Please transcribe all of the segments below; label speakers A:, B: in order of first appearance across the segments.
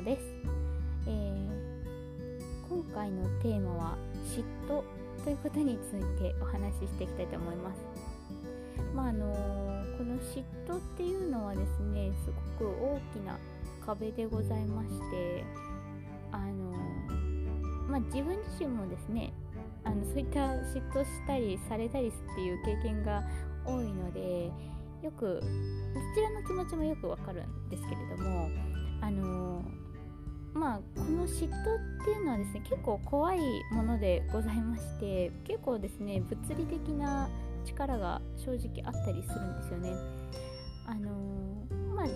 A: です、えー、今回のテーマは嫉妬ということについてお話ししていきたいと思います。まああのー、この嫉妬っていうのはですねすごく大きな壁でございましてあのー、まあ自分自身もですねあのそういった嫉妬したりされたりっていう経験が多いのでよくどちらの気持ちもよくわかるんですけれどもあのまあこの嫉妬っていうのはですね結構怖いものでございまして結構ですね物理的な力が正直あったりするんですよね。あのまあ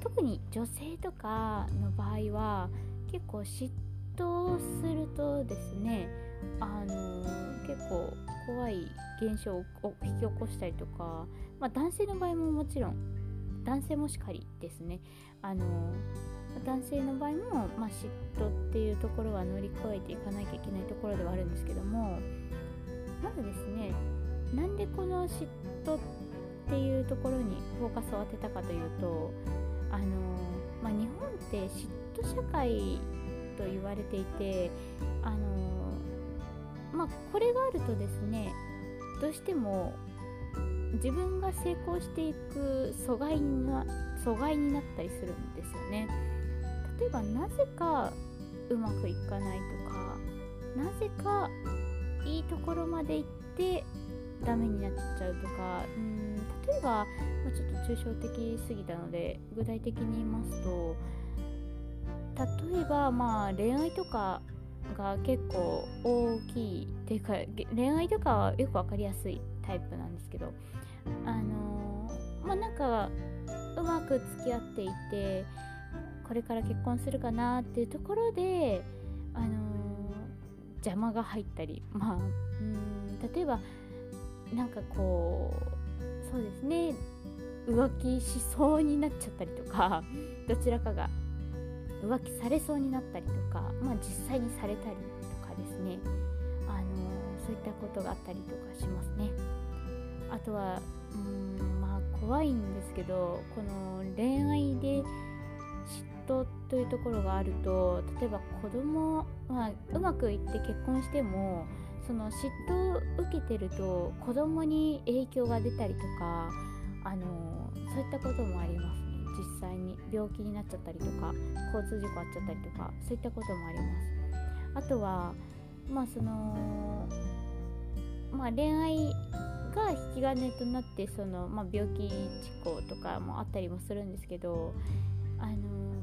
A: 特に女性とかの場合は結構嫉妬するとですねあの結構怖い現象を引き起こしたりとか、まあ、男性の場合ももちろん男性もしかりですねあの男性の場合も、まあ、嫉妬っていうところは乗り越えていかなきゃいけないところではあるんですけどもまずですねなんでこの嫉妬っていうところにフォーカスを当てたかというとあの、まあ、日本って嫉妬社会と言われていてあのまあこれがあるとですねどうしても自分が成功していく阻害な阻害になったりするんですよね。例えばなぜかうまくいかないとかなぜかいいところまで行ってダメになっちゃうとかうん例えば、まあ、ちょっと抽象的すぎたので具体的に言いますと例えばまあ恋愛とかが結構大きいっていうか恋愛とかはよく分かりやすいタイプなんですけどあのー、まあなんかうまく付き合っていてこれから結婚するかなっていうところであのー、邪魔が入ったりまあうん例えばなんかこうそうですね浮気しそうになっちゃったりとかどちらかが浮気されそうになったりとか、まあ、実際にされたりとかですね、あのー、そういったことがあったりとかしますね。あとはうんまあ怖いんですけどこの恋愛で嫉妬というところがあると例えば子供、まあ、うまくいって結婚してもその嫉妬を受けてると子供に影響が出たりとかあのそういったこともありますね。実際に病気になっちゃったりとか交通事故あっちゃったりとかそういったこともあります。あとはまあそのまあ恋愛が引き金となってその、まあ、病気事故とかもあったりもするんですけどあの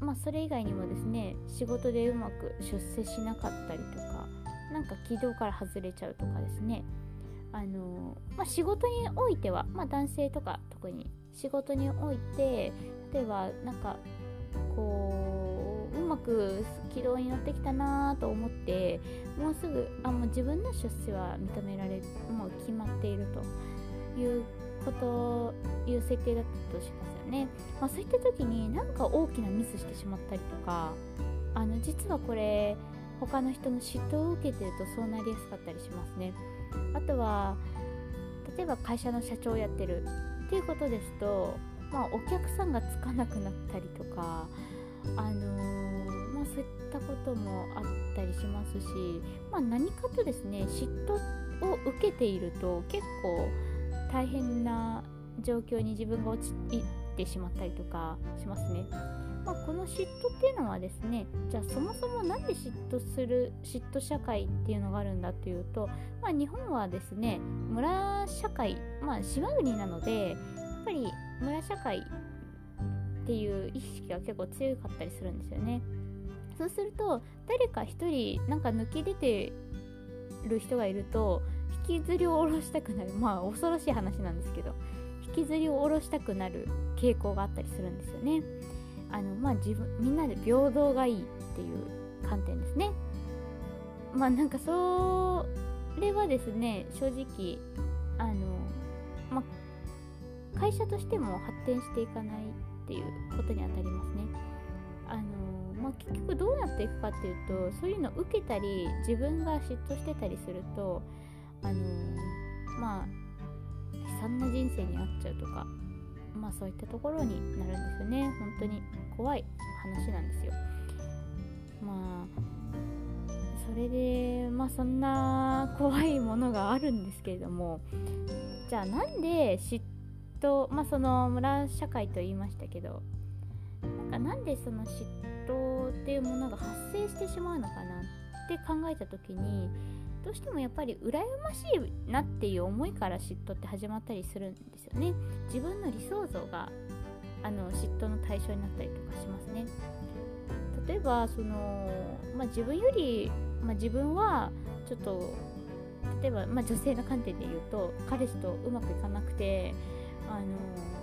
A: まあそれ以外にもですね仕事でうまく出世しなかったりとかなんか軌道から外れちゃうとかですね。あのまあ、仕事においては、まあ、男性とか特に仕事において例えばなんかこううまく軌道に乗ってきたなと思ってもうすぐあもう自分の出世は認められるもう決まっているというこという設定だったとしまね、まあ、そういった時になんか大きなミスしてしまったりとかあの実はこれ他の人の嫉妬を受けてるとそうなりやすかったりしますね。あとは例えば会社の社長をやってるっていうことですと、まあ、お客さんがつかなくなったりとかあのー、まあ、そういったこともあったりしますし、まあ、何かとですね嫉妬を受けていると結構大変な状況に自分が陥ってしまったりとかしますね。まあ、この嫉妬っていうのはですねじゃあそもそも何で嫉妬する嫉妬社会っていうのがあるんだっていうと、まあ、日本はですね村社会、まあ、島国なのでやっぱり村社会っていう意識が結構強かったりするんですよね。そうすると誰か一人なんか抜き出てる人がいると引きずり下ろしたくなるまあ恐ろしい話なんですけど引きずりを下ろしたくなる傾向があったりするんですよね。あのまあ自分みんなで平等がいいっていう観点ですね。まあなんかそれはですね正直あのまあ会社としても発展していかないっていうことにあたりますね。あのまあ、結局どうなっていくかっていうとそういうのを受けたり自分が嫉妬してたりするとあのまあ惨な人生に遭っちゃうとかまあそういったところになるんですよね。本当に怖い話なんですよ。まあそれでまあそんな怖いものがあるんですけれどもじゃあなんで嫉妬まあその村社会と言いましたけどなんかなんでその嫉妬っていうものが発生してしまうのかなって考えた時にどうしてもやっぱり羨ましいなっていう思いから嫉妬って始まったりするんですよね。自分の理想像があの嫉妬の対象になったりとかしますね。例えばその、まあ、自分より、まあ、自分はちょっと例えば、まあ、女性の観点で言うと彼氏とうまくいかなくてあの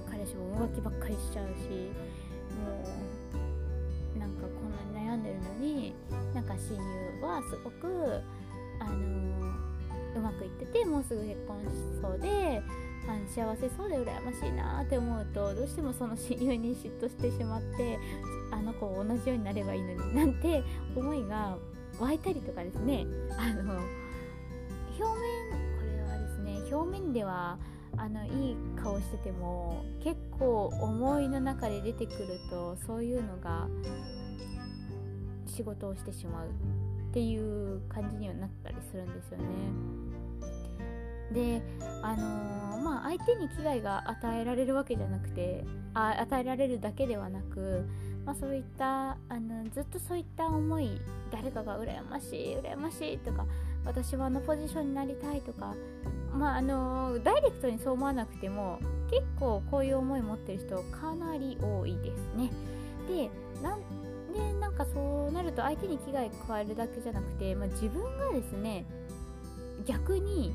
A: 彼氏も浮気ばっかりしちゃうしもうなんかこんなに悩んでるのになんか親友はすごくあのうまくいっててもうすぐ結婚しそうであの幸せそうで羨ましいなって思うとどうしてもその親友に嫉妬してしまってあの子同じようになればいいのになんて思いが湧いたりとかですね。あの表面これはですね表面ではあのいい顔してても結構思いの中で出てくるとそういうのが仕事をしてしまう。っていう感じにはなったりするんですよね。であのー、まあ相手に危害が与えられるわけじゃなくてあ与えられるだけではなく、まあ、そういったあのずっとそういった思い誰かが羨ましい羨ましいとか私はあのポジションになりたいとかまああのー、ダイレクトにそう思わなくても結構こういう思い持ってる人かなり多いですね。でかそうなると相手に危害加えるだけじゃなくて、まあ、自分がですね逆に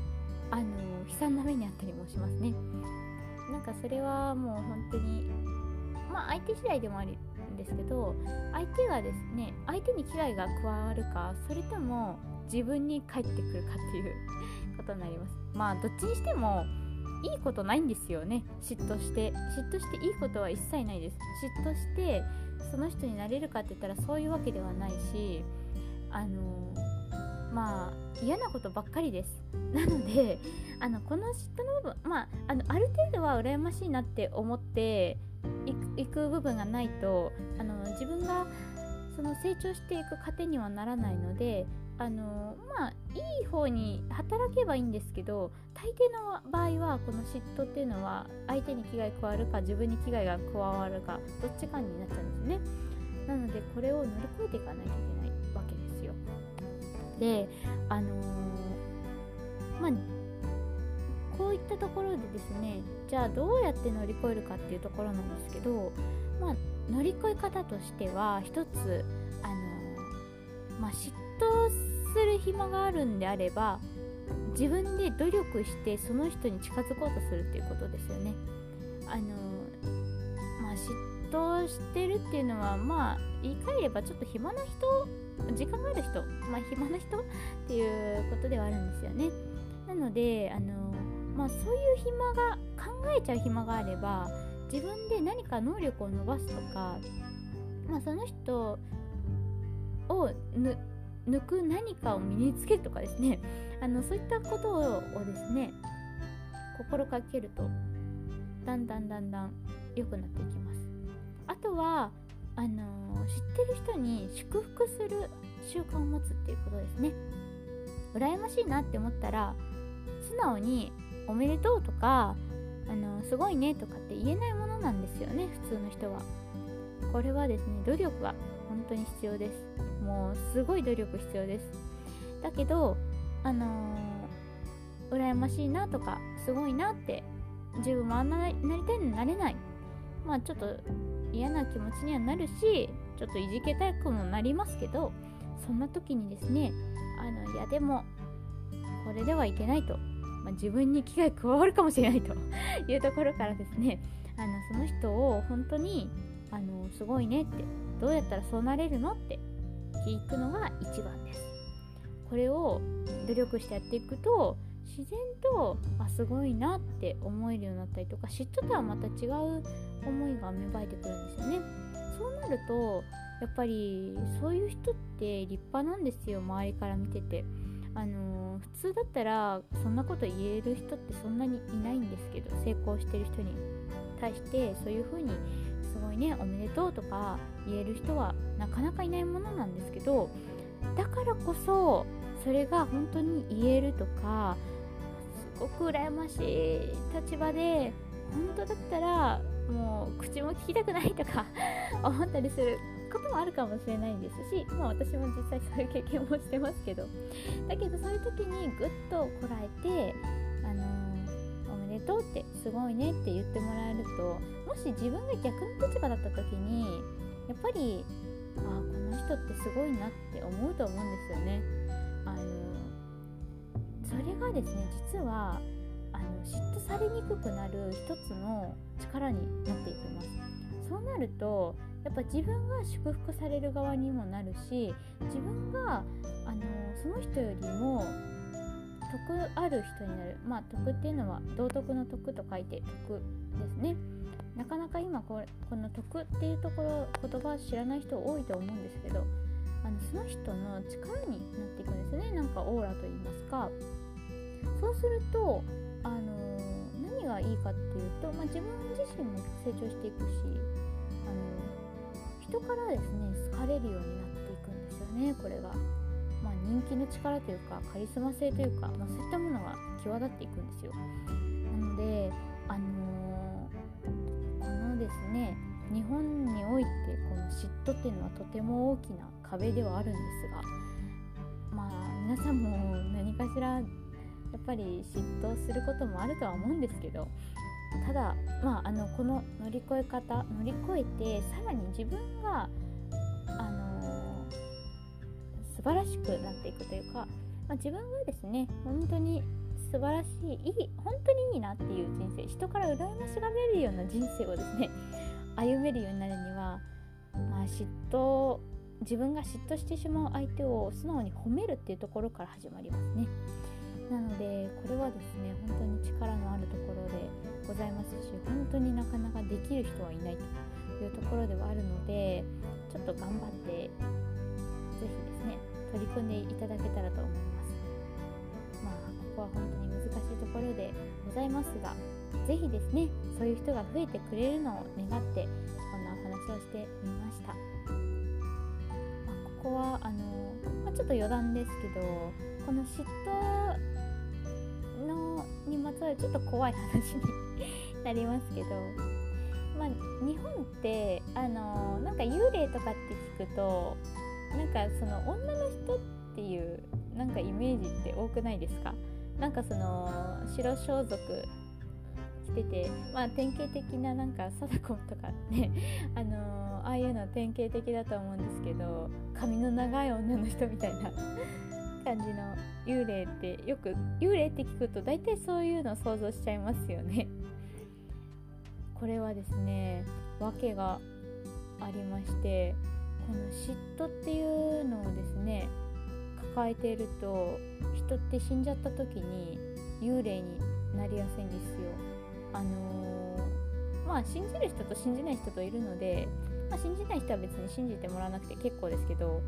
A: あの悲惨な目にあったりもしますね。なんかそれはもう本当にまあ相手次第でもあるんですけど相手がですね相手に危害が加わるかそれとも自分に返ってくるかっていう ことになります。まあどっちにしてもいいことないんですよね。嫉妬して嫉妬していいことは一切ないです。嫉妬してその人になれるかって言ったらそういうわけではないしあのまあ嫌なことばっかりです。なのであのこの嫉妬の部分まああのある程度は羨ましいなって思っていく部分がないとあの自分がその成長していく糧にはならないのであのまあいい方に働けばいいんですけど大抵の場合はこの嫉妬っていうのは相手に危害加わるか自分に危害が加わるかどっちかになっちゃうんですね。なのでこれを乗り越えていかないといけないわけですよ。であのー、まあこういったところでですねじゃあどうやって乗り越えるかっていうところなんですけどまあ乗り越え方としては一つあのー、まあ嫉妬する暇があるんであれば自分で努力してその人に近づこうとするっていうことですよね。あのまあ嫉妬してるっていうのはまあ言い換えればちょっと暇な人時間がある人まあ暇な人 っていうことではあるんですよね。なのであのまあそういう暇が考えちゃう暇があれば自分で何か能力を伸ばすとかまあその人を抜く何かを身につけるとかですね。あのそういったことをですね心がけるとだんだんだんだん良くなっていきます。あとはあの、知ってる人に祝福する習慣を持つっていうことですね。羨ましいなって思ったら素直に「おめでとう」とか「あの、すごいね」とかって言えないものなんですよね普通の人は。これはですね努力が本当に必要です。もうすごい努力必要です。だけどあのー、羨ましいなとかすごいなって自分もあんななりたいのになれない。まあちょっと嫌な気持ちにはなるしちょっといじけたくもなりますけどそんな時にですねあのいやでもこれではいけないと、まあ、自分に危害加わるかもしれないと。いうところからですねあのその人を本当にあのすごいねってどうやったらそうなれるのって聞くのが一番です。これを努力してやっていくと自然とあすごいなって思えるようになったりとか嫉妬とはまた違う思いが芽生えてくるんですよね。そうなるとやっぱりそういう人って立派なんですよ周りから見てて。あのー、普通だったらそんなこと言える人ってそんなにいないんですけど成功してる人に対してそういう風にすごいねおめでとうとか言える人はなかなかいないものなんですけどだからこそそれが本当に言えるとかすごく羨ましい立場で本当だったらもう口も聞きたくないとか 思ったりすることもあるかもしれないんですし、まあ、私も実際そういう経験もしてますけどだけどそういう時にぐっとこらえて、あのー、おめでとうってすごいねって言ってもらえるともし自分が逆の立場だった時にやっぱりあこの人ってすごいなって思うと思うんですよね。あのそれがですね実はあの嫉妬されにくくなる一つの力になっていきます。そうなるとやっぱ自分が祝福される側にもなるし自分があのその人よりも得ある人になるまあ得っていうのは道徳の徳と書いて得ですねなかなか今ここの徳っていうところ言葉知らない人多いと思うんですけどあのその人の力になっていくんですよねなんかオーラと言いますかそうするとあの何がいいかっていうと、まあ、自分自身も成長していくしあの人からですね好かれるようになっていくんですよねこれが。まあ、人気の力というかカリスマ性というか、まあ、そういったものが際立っていくんですよ。なので、あのー、ですね。日本においてこの嫉妬っていうのはとても大きな壁ではあるんですがまあ皆さんも何かしらやっぱり嫉妬することもあるとは思うんですけどただ、まあ、あのこの乗り越え方乗り越えてさらに自分が、あのー、素晴らしくなっていくというか、まあ、自分がですね本当に素晴らしいいい本当にいいなっていう人生人から羨ましがめるような人生をですね 歩めるようになるには、まあ、嫉妬自分が嫉妬してしまう相手を素直に褒めるっていうところから始まりますね。なのでこれはですね本当に力のあるところでございますし本当になかなかできる人はいないというところではあるのでちょっと頑張って是非ですね取り組んでいただけたらと思いますここは本当に難しいところでございますが是非ですねそういう人が増えてくれるのを願ってこんなお話をしてみました、まあ、ここはあの、まあ、ちょっと余談ですけどこの嫉妬のにまつわるちょっと怖い話になりますけど、まあ、日本ってあのなんか幽霊とかって聞くとなんかその女の人っていうなんかイメージって多くないですか？なんかその白装束着ててまあ典型的ななんか貞子とかね あのー、ああいうの典型的だと思うんですけど髪の長い女の人みたいな 感じの幽霊ってよく幽霊って聞くと大体そういうの想像しちゃいますよね。これはですね訳がありましてこの嫉妬っていうのをですね抱えていると人って死んじゃった時に幽霊になりやすいんですよ。あのー、まあ信じる人と信じない人といるので、まあ、信じない人は別に信じてもらわなくて結構ですけど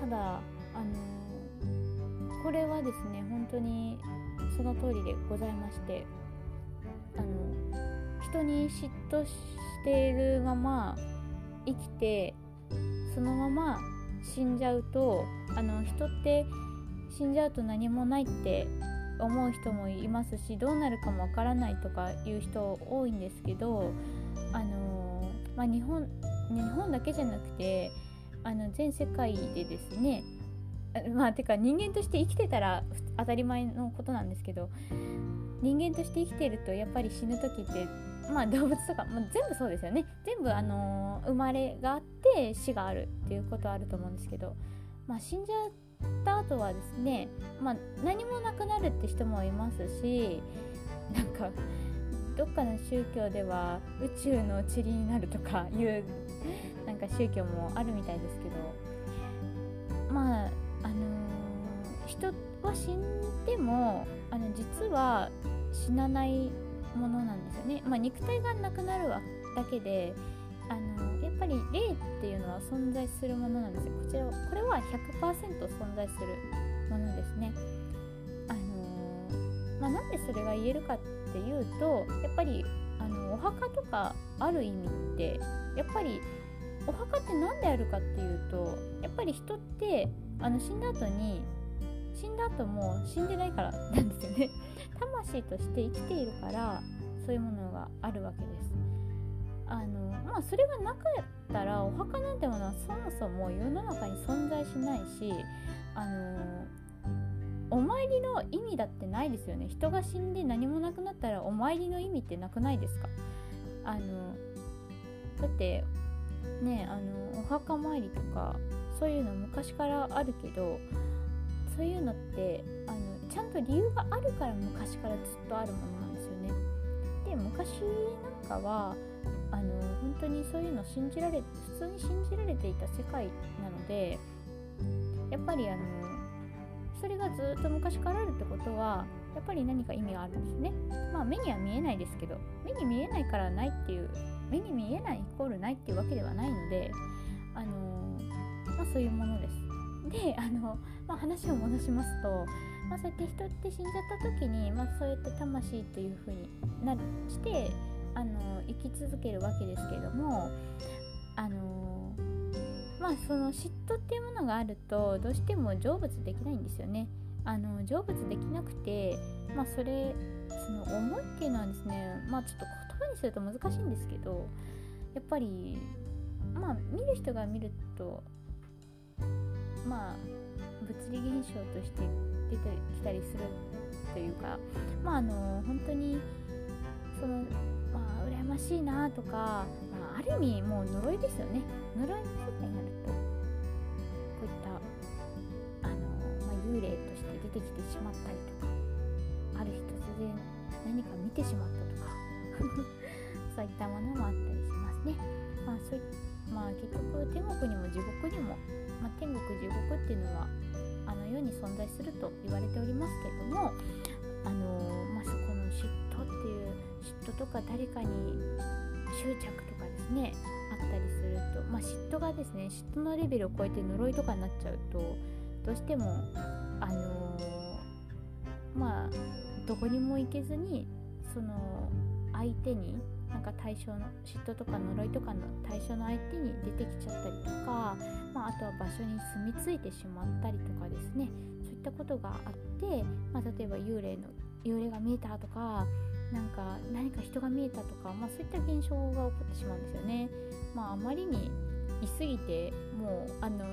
A: ただあのーこれはですね本当にその通りでございましてあの人に嫉妬しているまま生きてそのまま死んじゃうとあの人って死んじゃうと何もないって思う人もいますしどうなるかもわからないとかいう人多いんですけどあの、まあ、日本日本だけじゃなくてあの全世界でですねまあてか人間として生きてたら当たり前のことなんですけど人間として生きてるとやっぱり死ぬ時ってまあ動物とか、まあ、全部そうですよね。全部あのー、生まれがあって死があるっていうことはあると思うんですけどまあ死んじゃった後はですねまあ何もなくなるって人もいますしなんかどっかの宗教では宇宙の塵になるとかいうなんか宗教もあるみたいですけどまああのー、人は死んでもあの実は死なないものなんですよね、まあ、肉体がなくなるだけであのやっぱり霊っていうのは存在するものなんですよ。こちらこれは100%存在するものですね。あのー、まあ、なんでそれが言えるかっていうとやっぱりああのお墓とかある意味ってやっぱりお墓って何であるかっていうとやっぱり人ってあの死んだ後に死んだ後も死んでないからなんですよね。魂として生きているからそういうものがあるわけです。あのまあそれがなかったらお墓なんてものはそもそも世の中に存在しないしあのお参りの意味だってないですよね。人が死んで何もなくなったらお参りの意味ってなくないですか？あのだってねあのお墓参りとかそういうの昔からあるけどそういうのってちゃんと理由があるから昔からずっとあるものなんですよね。で昔なんかはあの本当にそういうの信じられ普通に信じられていた世界なのでやっぱりあのそれがずっと昔からあるってことはやっぱり何か意味があるんですね。まあ目には見えないですけど目に見えないからないっていう目に見えないイコールないっていうわけではないのであのまあそういうものです。であの、まあ、話を戻しますと、まあ、そうやって人って死んじゃった時に、まあ、そうやって魂というふうになしてあの生き続けるわけですけどもあのまあその嫉妬っていうものがあるとどうしても成仏できないんですよね。あの成仏できなくてまあそれその思いっていうのはですねまあちょっと言葉にすると難しいんですけどやっぱりまあ見る人が見るとまあ物理現象として出てきたりするというかまああの本当にそのまあ羨ましいなとか、まあ、ある意味もう呪いですよね呪いの世界になるとこういったあの、まあ、幽霊として出てきてしまったりとかある日突然何か見てしまったとか そういったものもあったりしますね。まあまあ結局天国にも地獄にも、まあ、天国地獄っていうのはあの世に存在すると言われておりますけれどもあのまあ、そこの嫉妬っていう嫉妬とか誰かに執着とかですねあったりすると、まあ、嫉妬がですね嫉妬のレベルを超えて呪いとかになっちゃうとどうしてもあの、まあどこにも行けずにその相手になんか対象の嫉妬とか呪いとかの対象の相手に出てきちゃったりとか、まあ、あとは場所に住み着いてしまったりとかですねそういったことがあって、まあ、例えば幽霊の幽霊が見えたとかなんか何か人が見えたとか、まあ、そういった現象が起こってしまうんですよね。まあ、あまりにいすぎてもうあの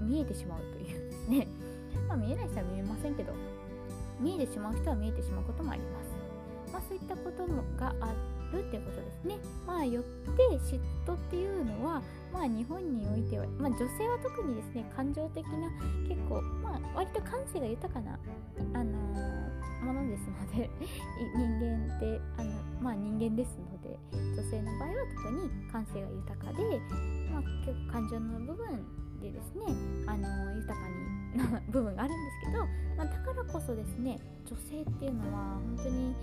A: 見えてしまうというですね、まあ、見えない人は見えませんけど見えてしまう人は見えてしまうこともあります。まあ、そういったことがあるってことですね。まあ、よって嫉妬っていうのは、まあ、日本においては、まあ、女性は特にですね感情的な結構、まあ、割と感性が豊かな、あのー、ものですので 人間ってあの、まあ、人間ですので女性の場合は特に感性が豊かで、まあ、結構感情の部分でですね、あのー、豊かにな部分があるんですけど、まあ、だからこそですね女性っていうのは本当に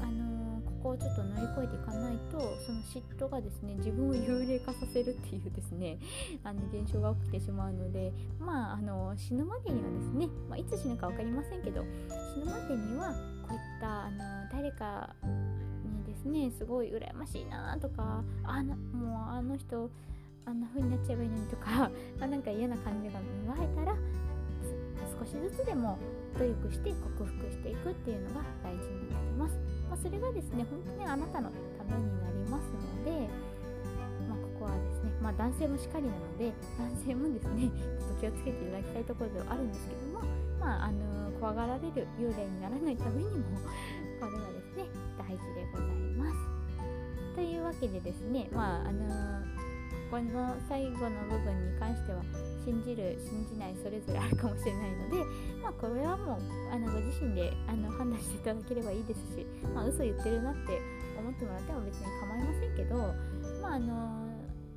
A: あの、ここをちょっと乗り越えていかないとその嫉妬がですね 自分を幽霊化させるっていうですね あの現象が起きてしまうのでまああの死ぬまでにはですね、まあ、いつ死ぬか分かりませんけど死ぬまでにはこういったあの誰かにですねすごい羨ましいなとかあなもうあの人あんな風になっちゃえばいいのにとか あなんか嫌な感じが芽生えたら少しずつでも努力して克服していくっていうのが大事になります。まあ、それがですね本当にあなたのためになりますので、まあ、ここはですね、まあ、男性もしかりなので 男性もですねちょっと気をつけていただきたいところではあるんですけども、まあ、あの怖がられる幽霊にならないためにも これはですね大事でございます。というわけでですねまああのこの最後の部分に関しては信じる信じないそれぞれあるかもしれないので、まあ、これはもうあのご自身であの判断していただければいいですし、まあ、嘘言ってるなって思ってもらっても別に構いませんけど、まああの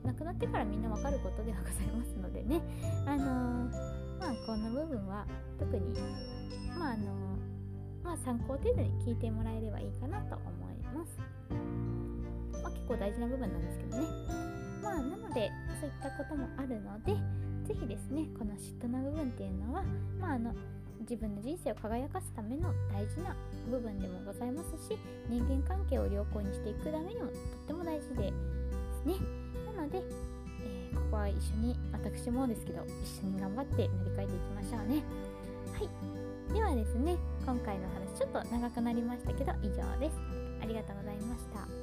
A: 亡くなってからみんなわかることではございますのでね、あのまあ、この部分は特に、まああのまあ、参考程度に聞いてもらえればいいかなと思います。まあ、結構大事な部分なんですけどね。まあ、なので、そういったこともあるので、是非ですねこの嫉妬の部分っていうのは、まあ、あの自分の人生を輝かすための大事な部分でもございますし人間関係を良好にしていくためにもとっても大事ですね。なので、えー、ここは一緒に私もですけど一緒に頑張って乗り換えていきましょうね。はい。ではですね今回の話ちょっと長くなりましたけど以上です。ありがとうございました。